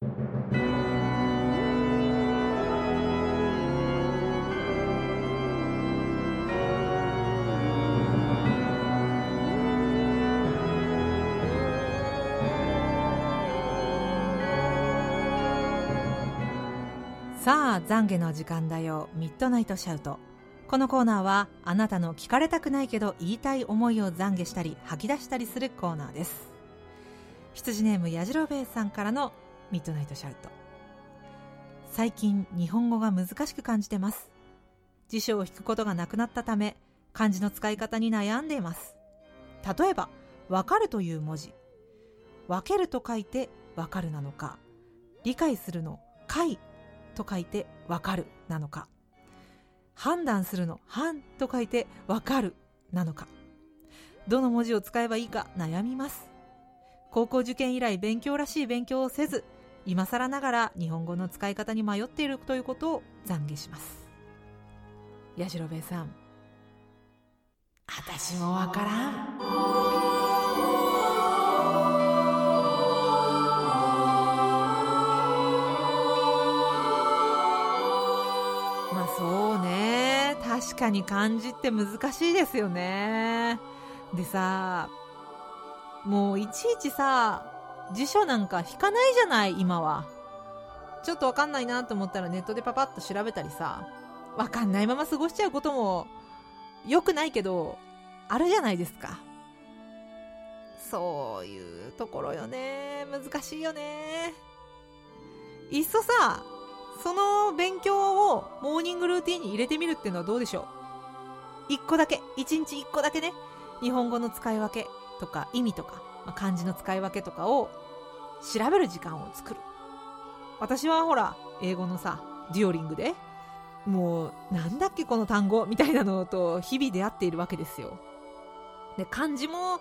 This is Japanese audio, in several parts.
さあ懺悔の時間だよ。ミッドナイトシャウト。このコーナーはあなたの聞かれたくないけど言いたい思いを懺悔したり吐き出したりするコーナーです。羊ネームやじろべえさんからのミッドナイトシャウト。最近日本語が難しく感じてます。辞書を引くことがなくなったため漢字の使い方に悩んでいます。例えば「わかる」という文字「分ける」と書いて「わかる」なのか。理解するの「解」と書いてわかるなのか。判断するの判と書いてわかるなのか。どの文字を使えばいいか悩みます。高校受験以来勉強らしい勉強をせず今更ながら日本語の使い方に迷っているということを懺悔します。やじろべえさん。私もわからん。まあそうね。確かに漢字って難しいですよね。でさもういちいちさ辞書なんか引かないじゃない今は。ちょっとわかんないなと思ったらネットでパパッと調べたりさわかんないまま過ごしちゃうことも良くないけどあるじゃないですか。そういうところよね。難しいよね。いっそさその勉強をモーニングルーティンに入れてみるっていうのはどうでしょう？1個だけ。1日1個だけね。日本語の使い分けとか意味とか、まあ、漢字の使い分けとかを調べる時間を作る。私はほら英語のさデュオリングでもうなんだっけこの単語みたいなのと日々出会っているわけですよ。で漢字も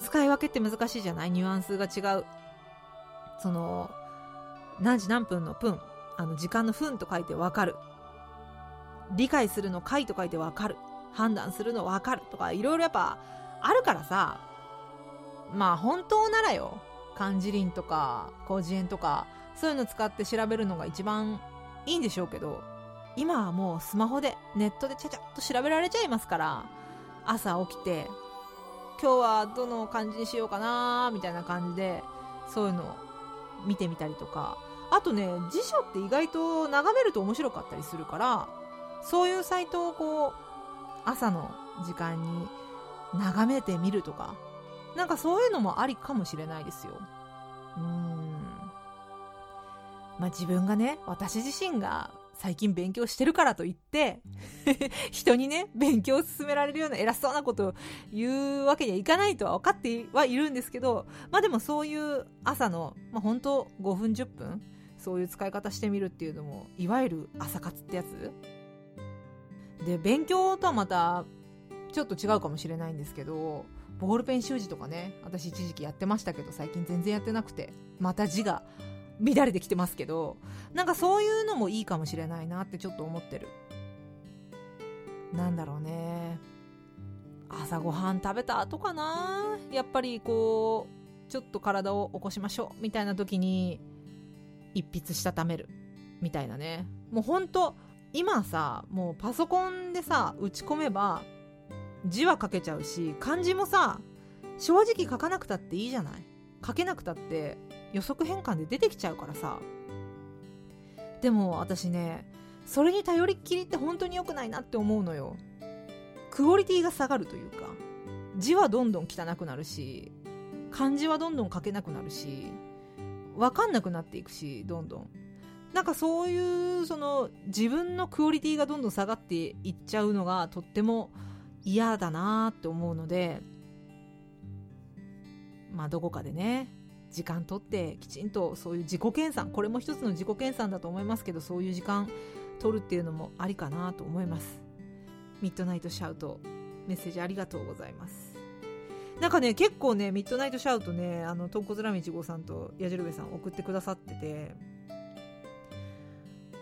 使い分けって難しいじゃない？ニュアンスが違う。その何時何分の分あの時間の分と書いて分かる。理解するの解と書いて分かる。判断するの分かるとかいろいろやっぱあるからさ。まあ本当ならよ。漢字林とか広辞苑とかそういうの使って調べるのが一番いいんでしょうけど今はもうスマホでネットでちゃちゃっと調べられちゃいますから朝起きて今日はどの漢字にしようかなみたいな感じでそういうのを見てみたりとか。あとね辞書って意外と眺めると面白かったりするからそういうサイトをこう朝の時間に眺めてみるとかなんかそういうのもありかもしれないですよ。うん。まあ自分がね私自身が最近勉強してるからといって 人にね勉強を進められるような偉そうなことを言うわけにはいかないとは分かってはいるんですけどまあでもそういう朝の、まあ、本当5分10分そういう使い方してみるっていうのもいわゆる朝活ってやつ。で勉強とはまたちょっと違うかもしれないんですけどボールペン習字とかね私一時期やってましたけど最近全然やってなくてまた字が乱れてきてますけどなんかそういうのもいいかもしれないなってちょっと思ってる。なんだろうね。朝ごはん食べた後かな。やっぱりこうちょっと体を起こしましょうみたいな時に一筆したためる。みたいなね。もうほんと今さもうパソコンでさ打ち込めば字は書けちゃうし漢字もさ正直書かなくたっていいじゃない？書けなくたって予測変換で出てきちゃうからさ。でも私ねそれに頼りっきりって本当に良くないなって思うのよ。クオリティが下がるというか字はどんどん汚くなるし漢字はどんどん書けなくなるし分かんなくなっていくしどんどん。なんかそういうその自分のクオリティがどんどん下がっていっちゃうのがとっても嫌だなって思うのでまあどこかでね時間とってきちんとそういう自己研鑽これも一つの自己研鑽だと思いますけどそういう時間取るっていうのもありかなと思います。ミッドナイトシャウトメッセージありがとうございます。なんかね結構ねミッドナイトシャウトねあの豚骨ラーメン1号さんとやじるべさん送ってくださってて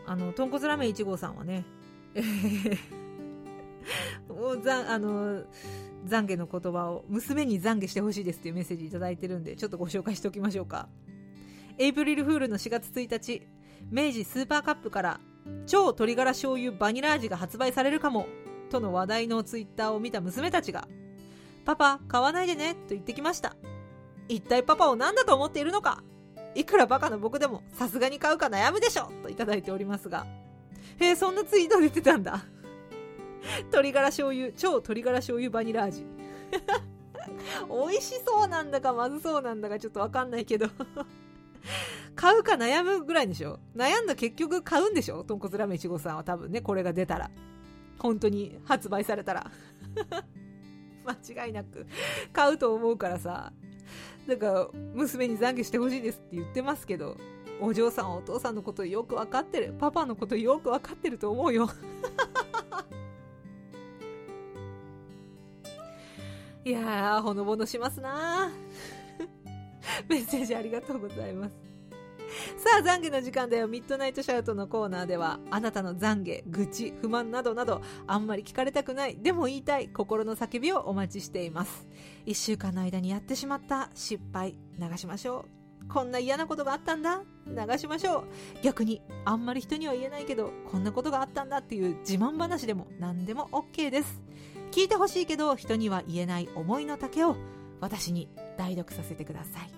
あの豚骨ラーメン1号さんはねもうざあの懺悔の言葉を娘に懺悔してほしいですっていうメッセージいただいてるんでちょっとご紹介しておきましょうか。エイプリルフールの4月1日明治スーパーカップから超鶏ガラ醤油バニラ味が発売されるかもとの話題のツイッターを見た娘たちがパパ買わないでねと言ってきました。一体パパを何だと思っているのか？いくらバカな僕でもさすがに買うか悩むでしょ？といただいておりますがへえそんなツイート出てたんだ。鶏ガラ醤油超鶏ガラ醤油バニラ味。美味しそうなんだかまずそうなんだかちょっとわかんないけど。買うか悩むぐらいでしょ？悩んだ結局買うんでしょ？豚骨ラーメン1号さんは多分ねこれが出たら。本当に発売されたら。間違いなく。買うと思うからさ。なんか娘に懺悔してほしいですって言ってますけど。お嬢さんお父さんのことよく分かってる。パパのことよく分かってると思うよ。いやーほのぼのしますな。メッセージありがとうございます。さあ懺悔の時間だよ。ミッドナイトシャウトのコーナーではあなたの懺悔愚痴不満などなどあんまり聞かれたくない。でも言いたい。心の叫びをお待ちしています。1週間の間にやってしまった。失敗。流しましょう。こんな嫌なことがあったんだ。流しましょう。逆にあんまり人には言えないけどこんなことがあったんだっていう自慢話でも何でも OK です。聞いてほしいけど人には言えない思いの丈を私に代読させてください。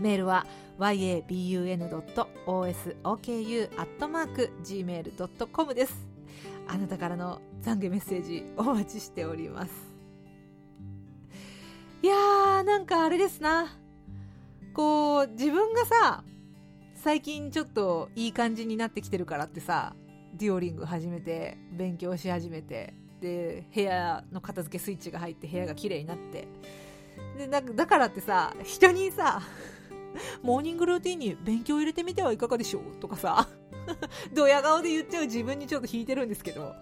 メールは yabun.osoku.gmail.com です。あなたからの懺悔メッセージお待ちしております。いやーなんかあれですな。こう自分がさ最近ちょっといい感じになってきてるからってさデュオリング始めて勉強し始めて。で部屋の片付けスイッチが入って部屋が綺麗になってでだだからってさ人にさ モーニングルーティンに勉強入れてみてはいかがでしょうとかさ、ドヤ顔で言っちゃう自分にちょっと引いてるんですけど。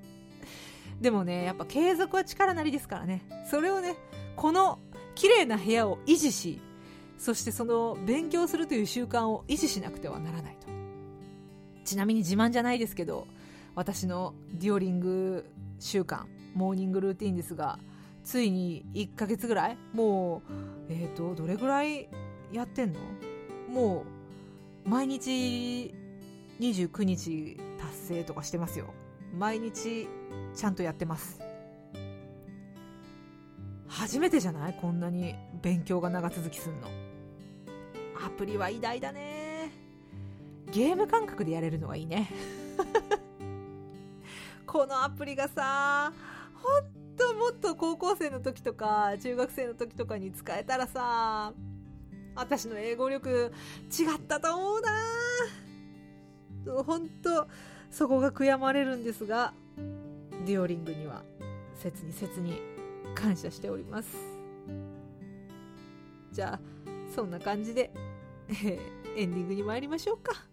でもね、やっぱ継続は力なりですからね。それをね、この綺麗な部屋を維持し、そしてその勉強するという習慣を維持しなくてはならないと。ちなみに自慢じゃないですけど、私のデュオリング習慣、モーニングルーティンですが、ついに1ヶ月ぐらいもう、えっ、ー、と、どれぐらいやってんの？もう、毎日29日達成とかしてますよ。毎日ちゃんとやってます。初めてじゃない？こんなに勉強が長続きすんの。アプリは偉大だね。ゲーム感覚でやれるのがいいね。このアプリがさ、本ともっと高校生の時とか中学生の時とかに使えたらさ私の英語力違ったと思うな。本当そこが悔やまれるんですがデュオリングには切に切に感謝しております。じゃあそんな感じで、えー、エンディングに参りましょうか。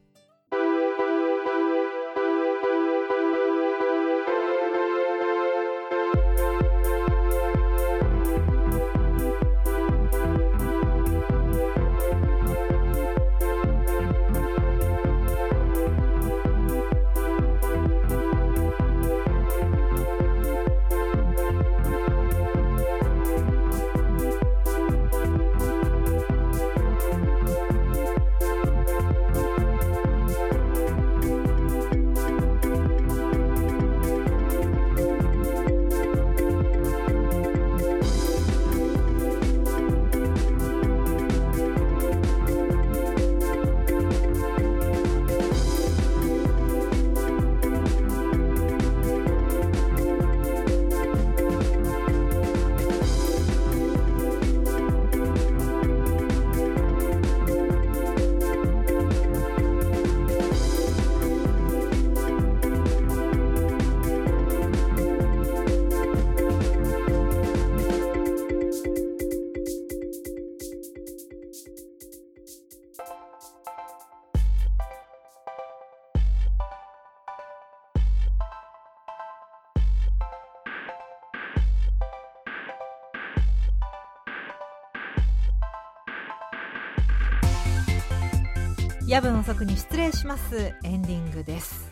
夜分遅くに失礼しますエンディングです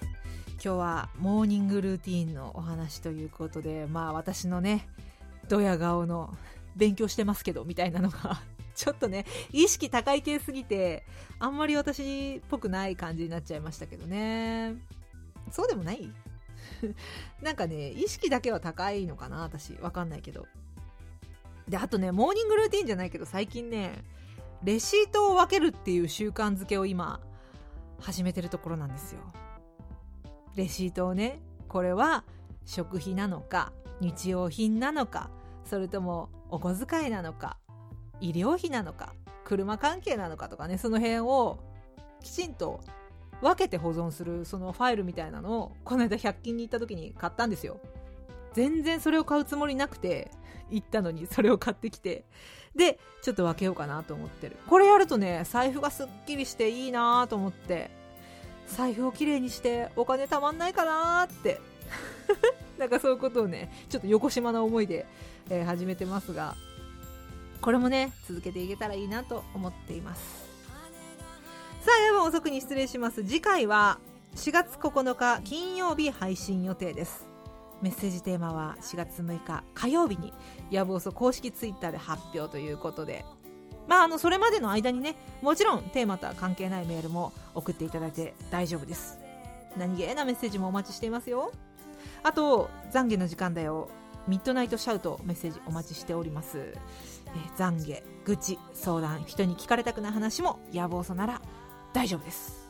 今日はモーニングルーティンのお話ということでまあ私のねドヤ顔の勉強してますけどみたいなのが ちょっとね、意識高い系すぎて、あんまり私っぽくない感じになっちゃいましたけどね。そうでもない？なんかね、意識だけは高いのかな、私。わかんないけど。で、あとね、モーニングルーティンじゃないけど、最近ね、レシートを分けるっていう習慣づけを今、始めてるところなんですよ。レシートをね、これは食費なのか、日用品なのか、それともお小遣いなのか、医療費なのか、車関係なのかとかね、その辺をきちんと分けて保存するそのファイルみたいなのをこの間100均に行った時に買ったんですよ。全然それを買うつもりなくて行ったのにそれを買ってきて。でちょっと分けようかなと思ってる。これやるとね財布がすっきりしていいなと思って。財布をきれいにしてお金たまんないかなって。なんかそういうことをねちょっと横島な思いで、えー、始めてますが。これもね続けていけたらいいなと思っています。さあ夜分遅くに失礼します。次回は4月9日金曜日配信予定です。メッセージテーマは4月6日火曜日にやぶおそ公式ツイッターで発表ということでまあ、あのそれまでの間にねもちろんテーマとは関係ないメールも送っていただいて大丈夫です。何気なメッセージもお待ちしていますよ。あと懺悔の時間だよ。ミッドナイトシャウトメッセージお待ちしております、え、懺悔愚痴相談人に聞かれたくない話も野望そなら大丈夫です。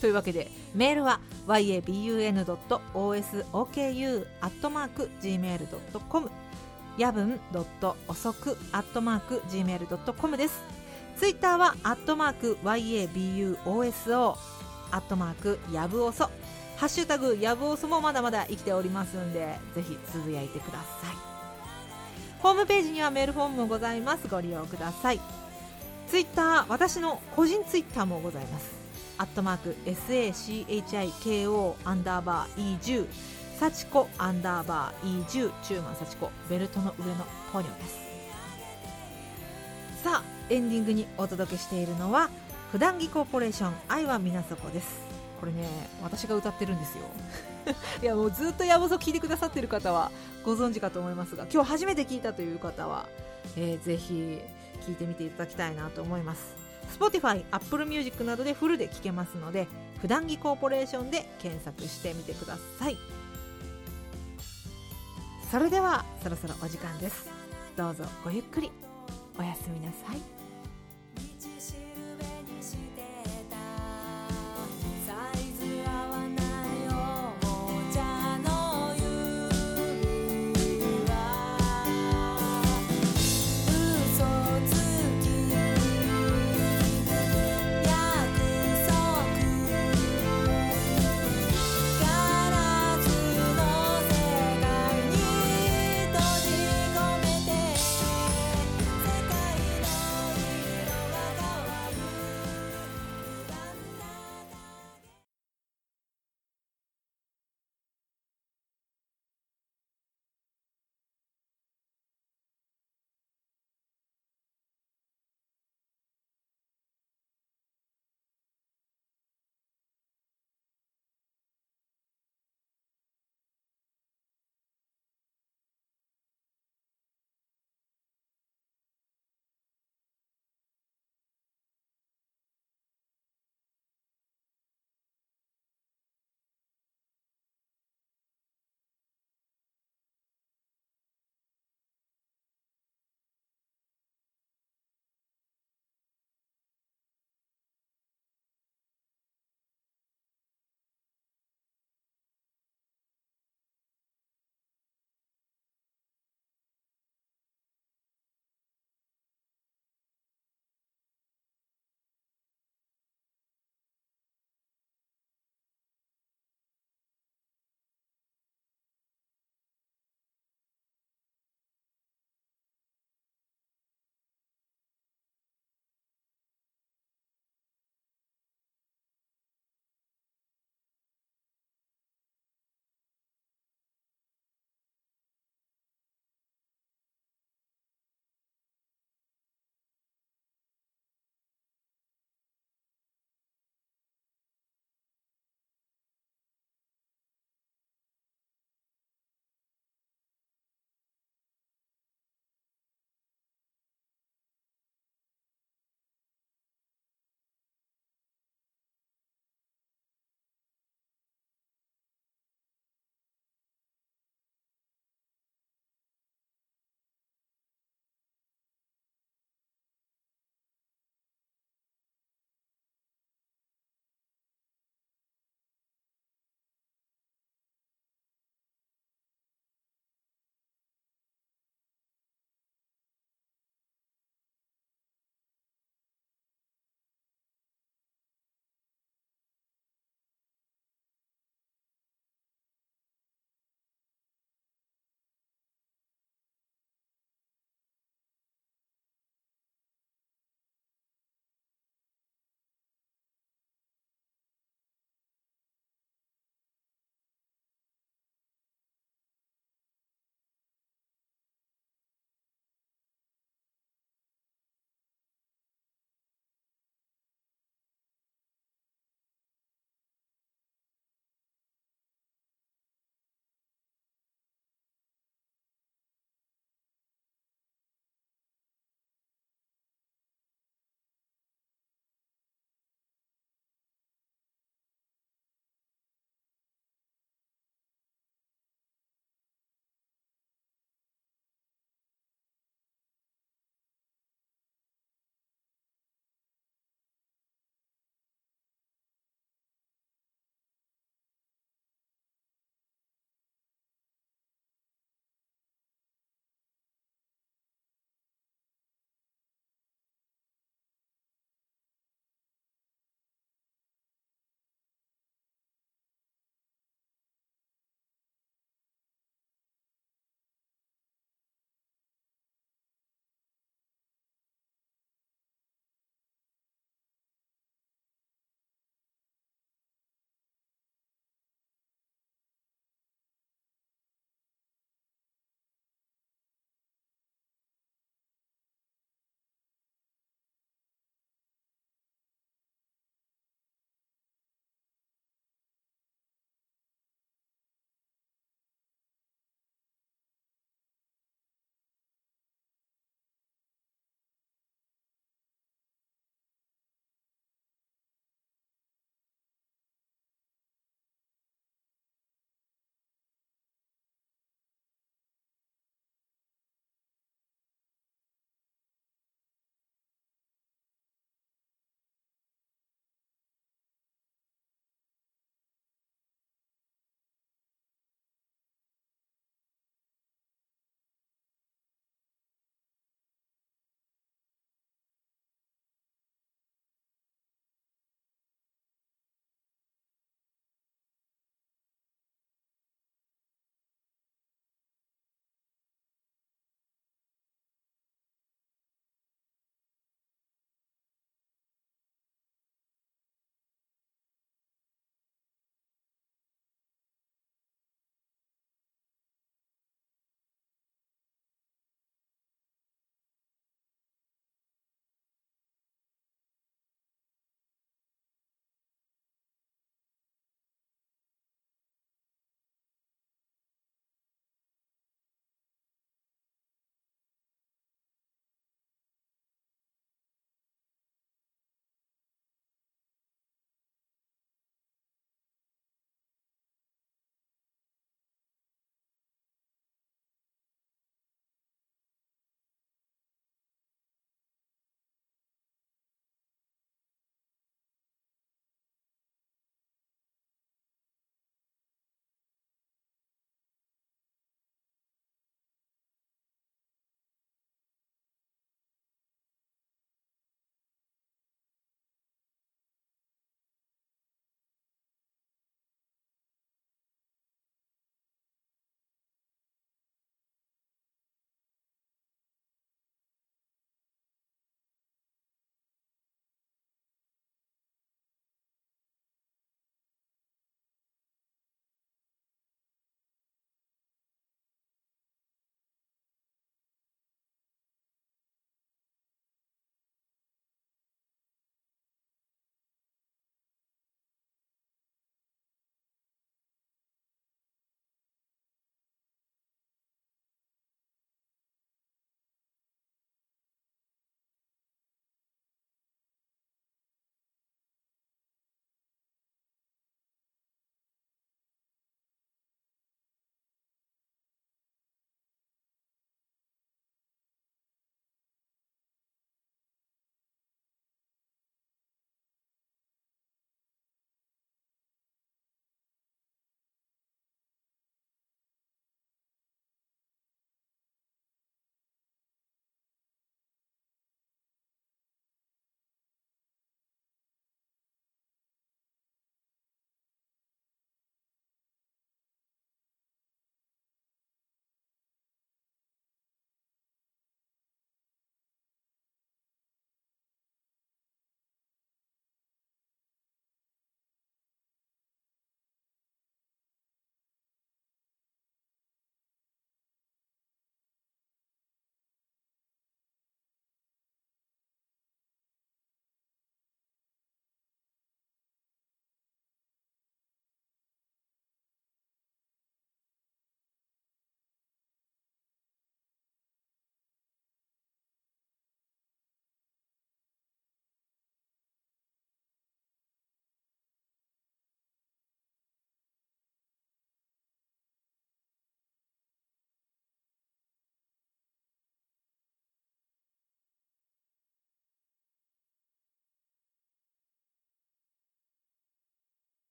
というわけでメールは yabun.osoku.gmail.com やぶん遅くアットマーク gmail.com です。ツイッターはアットマーク yabuoso アットマークやぶおそハッシュタグやぶおそもまだまだ生きておりますんでぜひつぶやいてください。ホームページにはメールフォームもございます。ご利用ください。ツイッター私の個人ツイッターもございます。アットマーク SACHIKO アンダーバー E10 幸子アンダーバー E10 中馬幸子ベルトの上のポニョです。さあエンディングにお届けしているのは普段着コーポレーション愛はみなそこです。これね私が歌ってるんですよ。いやもうずっとやぼそ聞いてくださってる方はご存知かと思いますが今日初めて聞いたという方は、えー、ぜひ聞いてみていただきたいなと思います。Spotify、Apple Music などでフルで聴けますので普段着コーポレーションで検索してみてください。それではそろそろお時間です。どうぞごゆっくり。おやすみなさい。